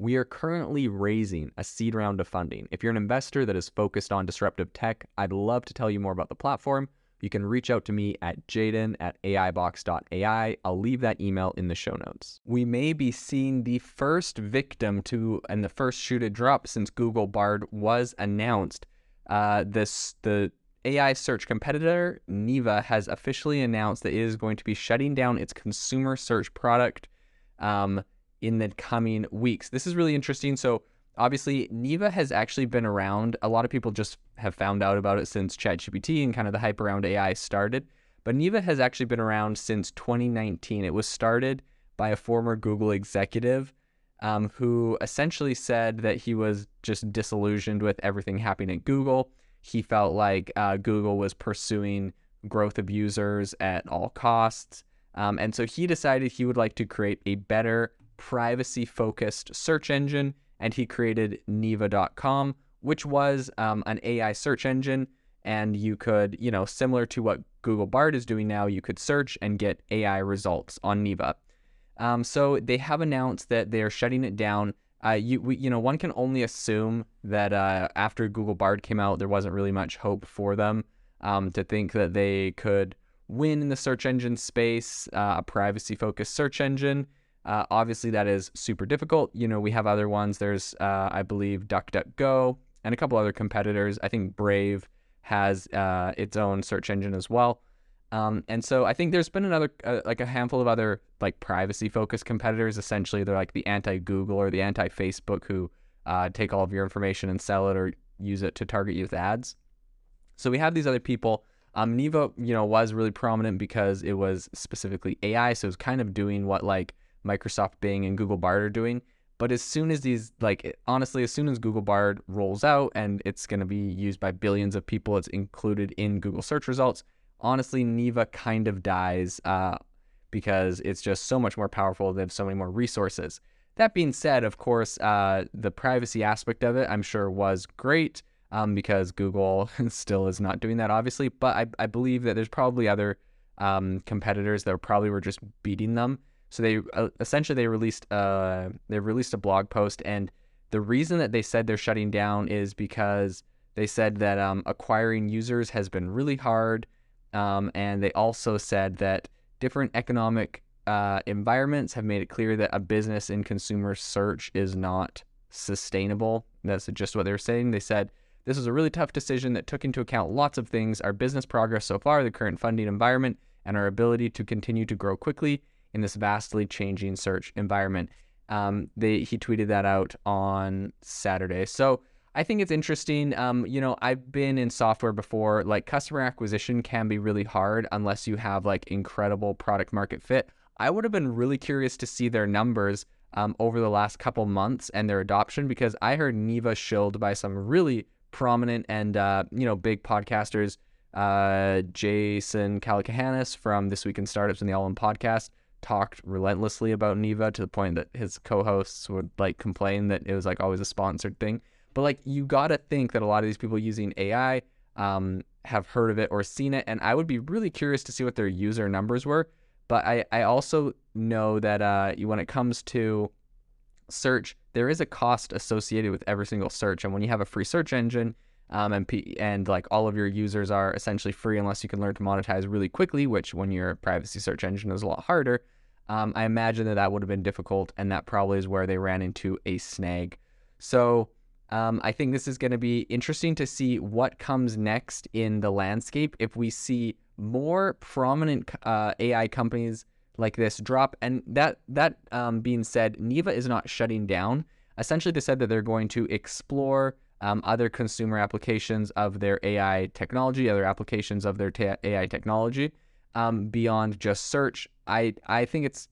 We are currently raising a seed round of funding. If you're an investor that is focused on disruptive tech, I'd love to tell you more about the platform. You can reach out to me at jaeden at aibox.ai. I'll leave that email in the show notes. We may be seeing the first victim to and the first shoe to drop since Google Bard was announced. Uh, this the AI search competitor Neeva has officially announced that it is going to be shutting down its consumer search product. Um, in the coming weeks. This is really interesting. So, obviously, Neeva has actually been around. A lot of people just have found out about it since ChatGPT and kind of the hype around AI started. But Neeva has actually been around since 2019. It was started by a former Google executive um, who essentially said that he was just disillusioned with everything happening at Google. He felt like uh, Google was pursuing growth of users at all costs. Um, and so he decided he would like to create a better privacy focused search engine, and he created Neeva.com, which was um, an AI search engine. And you could, you know, similar to what Google Bard is doing now, you could search and get AI results on Neeva. Um, so they have announced that they're shutting it down. Uh, you, we, you know, one can only assume that uh, after Google Bard came out, there wasn't really much hope for them um, to think that they could win in the search engine space, uh, a privacy-focused search engine. Uh, obviously, that is super difficult. You know, we have other ones. There's, uh, I believe, DuckDuckGo and a couple other competitors. I think Brave has uh, its own search engine as well. Um, and so I think there's been another, uh, like a handful of other like privacy focused competitors. Essentially, they're like the anti Google or the anti Facebook who uh, take all of your information and sell it or use it to target you with ads. So we have these other people. Um, Neeva, you know, was really prominent because it was specifically AI. So it was kind of doing what like Microsoft Bing and Google Bard are doing. But as soon as these, like, honestly, as soon as Google Bard rolls out and it's going to be used by billions of people, it's included in Google search results. Honestly, Neeva kind of dies uh, because it's just so much more powerful. They have so many more resources. That being said, of course, uh, the privacy aspect of it, I'm sure, was great um, because Google still is not doing that, obviously. But I, I believe that there's probably other um, competitors that probably were just beating them so they uh, essentially they released uh they released a blog post, and the reason that they said they're shutting down is because they said that um, acquiring users has been really hard, um, and they also said that different economic uh, environments have made it clear that a business in consumer search is not sustainable. That's just what they were saying. They said this was a really tough decision that took into account lots of things our business progress so far, the current funding environment, and our ability to continue to grow quickly in this vastly changing search environment. Um, they, he tweeted that out on Saturday. So I think it's interesting. Um, you know, I've been in software before. Like customer acquisition can be really hard unless you have like incredible product market fit. I would have been really curious to see their numbers um, over the last couple months and their adoption because I heard Neeva shilled by some really prominent and uh, you know big podcasters. Uh, Jason Calacanis from This Week in Startups and the All In Podcast talked relentlessly about Neeva to the point that his co-hosts would like complain that it was like always a sponsored thing. But like you got to think that a lot of these people using AI um, have heard of it or seen it, and I would be really curious to see what their user numbers were. But I, I also know that uh, when it comes to search, there is a cost associated with every single search, and when you have a free search engine, um, and P- and like all of your users are essentially free unless you can learn to monetize really quickly, which when you're a privacy search engine is a lot harder. Um, I imagine that that would have been difficult, and that probably is where they ran into a snag. So Um, I think this is going to be interesting to see what comes next in the landscape if we see more prominent uh, AI companies like this drop. And that that um, being said, Neeva is not shutting down. Essentially, they said that they're going to explore um, other consumer applications of their AI technology, other applications of their AI technology um, beyond just search. I I think it's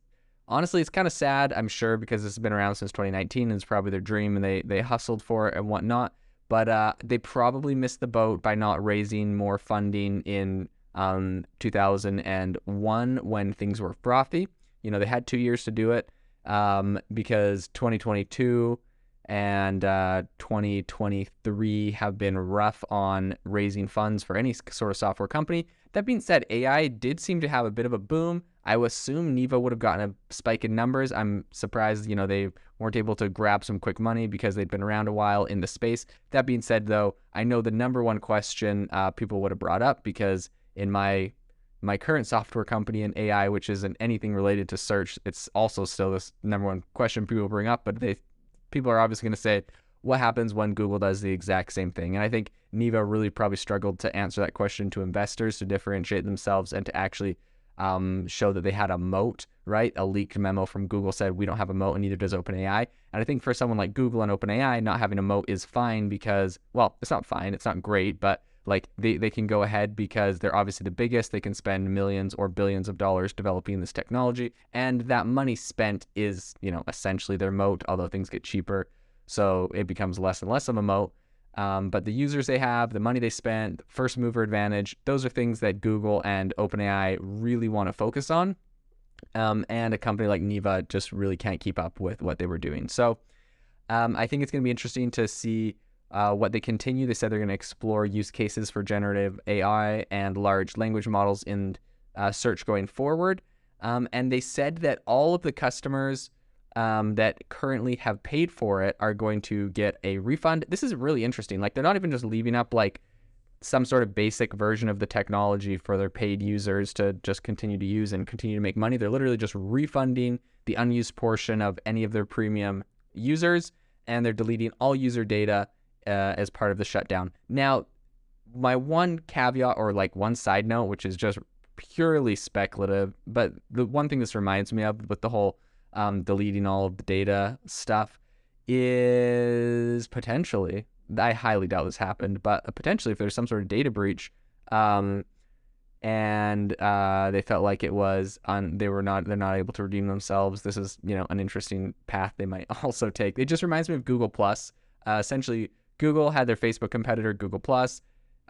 honestly it's kind of sad. I'm sure because this has been around since 2019 and it's probably their dream and they they hustled for it and whatnot. But uh, they probably missed the boat by not raising more funding in um, 2001 when things were frothy. You know they had two years to do it um, because 2022 and uh, 2023 have been rough on raising funds for any sort of software company. That being said, AI did seem to have a bit of a boom. I assume Neeva would have gotten a spike in numbers. I'm surprised, you know, they weren't able to grab some quick money because they'd been around a while in the space. That being said, though, I know the number one question uh, people would have brought up because in my my current software company in AI, which isn't anything related to search, it's also still this number one question people bring up. But they people are obviously going to say, what happens when Google does the exact same thing? And I think Neeva really probably struggled to answer that question to investors to differentiate themselves and to actually um, show that they had a moat, right? A leaked memo from Google said, we don't have a moat and neither does OpenAI. And I think for someone like Google and OpenAI, not having a moat is fine because, well, it's not fine, it's not great, but like they, they can go ahead because they're obviously the biggest. They can spend millions or billions of dollars developing this technology. And that money spent is, you know, essentially their moat, although things get cheaper. So it becomes less and less of a moat. Um, but the users they have, the money they spent, first mover advantage, those are things that Google and OpenAI really want to focus on. Um, and a company like Neeva just really can't keep up with what they were doing. So um, I think it's going to be interesting to see uh, what they continue. They said they're going to explore use cases for generative AI and large language models in uh, search going forward. Um, and they said that all of the customers um, that currently have paid for it are going to get a refund. This is really interesting. Like they're not even just leaving up like some sort of basic version of the technology for their paid users to just continue to use and continue to make money. They're literally just refunding the unused portion of any of their premium users, and they're deleting all user data uh, as part of the shutdown. Now, my one caveat or like one side note, which is just purely speculative, but the one thing this reminds me of with the whole um, deleting all of the data stuff is potentially, I highly doubt this happened, but potentially if there's some sort of data breach, um, and uh, they felt like it was on, they were not, they're not able to redeem themselves. This is, you know, an interesting path they might also take. It just reminds me of Google Plus. Uh, essentially, Google had their Facebook competitor, Google Plus.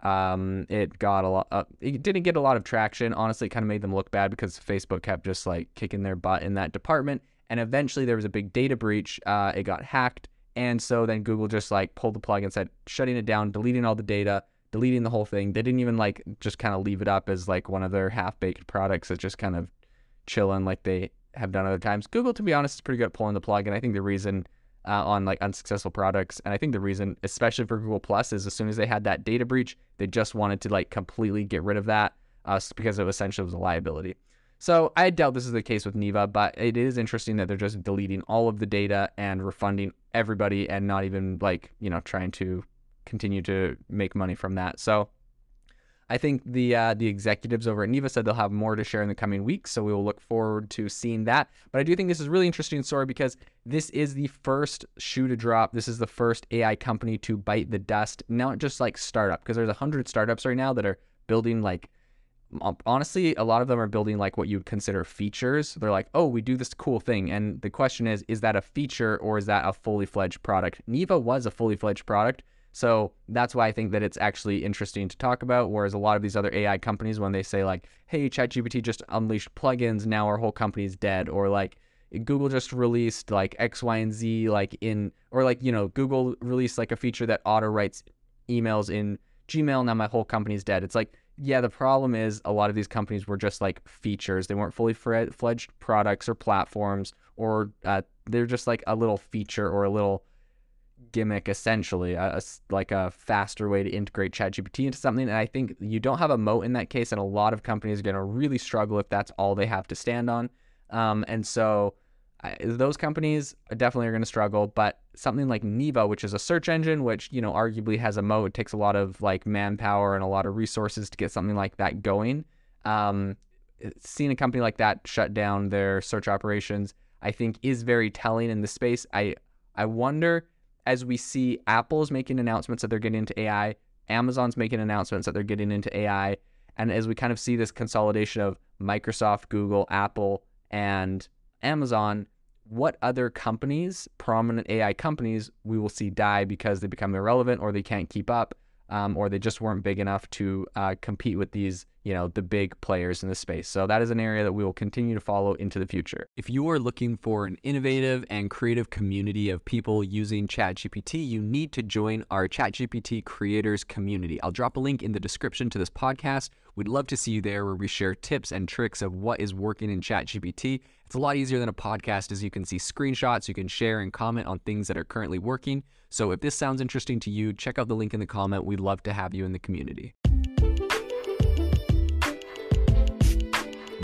Um, it got a lot. Uh, it didn't get a lot of traction. Honestly, it kind of made them look bad because Facebook kept just like kicking their butt in that department. And eventually there was a big data breach. Uh, it got hacked. And so then Google just like pulled the plug and said, shutting it down, deleting all the data, deleting the whole thing. They didn't even like just kind of leave it up as like one of their half baked products that just kind of chilling like they have done other times. Google, to be honest, is pretty good at pulling the plug. And I think the reason uh, on like unsuccessful products, and I think the reason, especially for Google Plus, is as soon as they had that data breach, they just wanted to like completely get rid of that uh, because it essentially was a liability. So I doubt this is the case with Neeva, but it is interesting that they're just deleting all of the data and refunding everybody and not even like, you know, trying to continue to make money from that. So I think the uh, the executives over at Neeva said they'll have more to share in the coming weeks, so we will look forward to seeing that. But I do think this is really interesting story because this is the first shoe to drop. This is the first AI company to bite the dust, not just like startup, because there's a hundred startups right now that are building like honestly, a lot of them are building like what you would consider features. They're like, oh, we do this cool thing. And the question is, is that a feature or is that a fully fledged product? Neeva was a fully fledged product. So that's why I think that it's actually interesting to talk about. Whereas a lot of these other AI companies, when they say like, hey, ChatGPT just unleashed plugins, now our whole company is dead, or like, Google just released like X, Y, and Z, like in, or like, you know, Google released like a feature that auto writes emails in Gmail. Now my whole company's dead. It's like, yeah, the problem is a lot of these companies were just like features. They weren't fully fledged products or platforms, or uh, they're just like a little feature or a little gimmick, essentially, a, a, like a faster way to integrate ChatGPT into something. And I think you don't have a moat in that case, and a lot of companies are going to really struggle if that's all they have to stand on. Um, and so those companies definitely are going to struggle. But something like Neeva which is a search engine, which you know arguably has a moat, takes a lot of like manpower and a lot of resources to get something like that going. Um, seeing a company like that shut down their search operations, I think, is very telling in the space. I I wonder as we see Apple's making announcements that they're getting into AI, Amazon's making announcements that they're getting into AI, and as we kind of see this consolidation of Microsoft, Google, Apple, and Amazon, what other companies, prominent AI companies, we will see die because they become irrelevant or they can't keep up um, or they just weren't big enough to uh, compete with these, you know, the big players in the space. So that is an area that we will continue to follow into the future. If you are looking for an innovative and creative community of people using ChatGPT, you need to join our ChatGPT creators community. I'll drop a link in the description to this podcast. We'd love to see you there where we share tips and tricks of what is working in ChatGPT. It's a lot easier than a podcast as you can see screenshots, you can share and comment on things that are currently working. So if this sounds interesting to you, check out the link in the comment. We'd love to have you in the community.